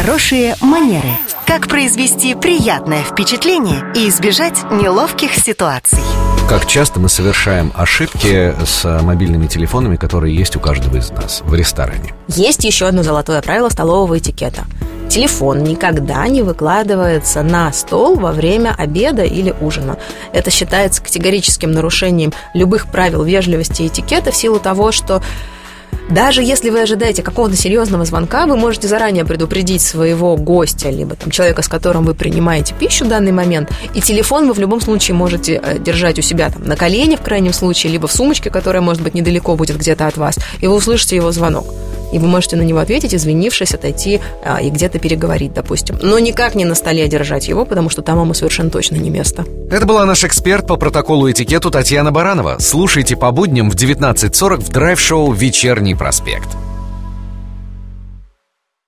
Хорошие манеры. Как произвести приятное впечатление и избежать неловких ситуаций. Как часто мы совершаем ошибки с мобильными телефонами, которые есть у каждого из нас в ресторане? Есть еще одно золотое правило столового этикета. Телефон никогда не выкладывается на стол во время обеда или ужина. Это считается категорическим нарушением любых правил вежливости и этикета в силу того, что даже если вы ожидаете какого-то серьезного звонка, вы можете заранее предупредить своего гостя, либо там человека, с которым вы принимаете пищу в данный момент, и телефон вы в любом случае можете э, держать у себя там на колене в крайнем случае, либо в сумочке, которая, может быть, недалеко будет где-то от вас, и вы услышите его звонок и вы можете на него ответить, извинившись, отойти а, и где-то переговорить, допустим. Но никак не на столе держать его, потому что там ему совершенно точно не место. Это была наш эксперт по протоколу этикету Татьяна Баранова. Слушайте по будням в 19.40 в драйв-шоу «Вечерний проспект».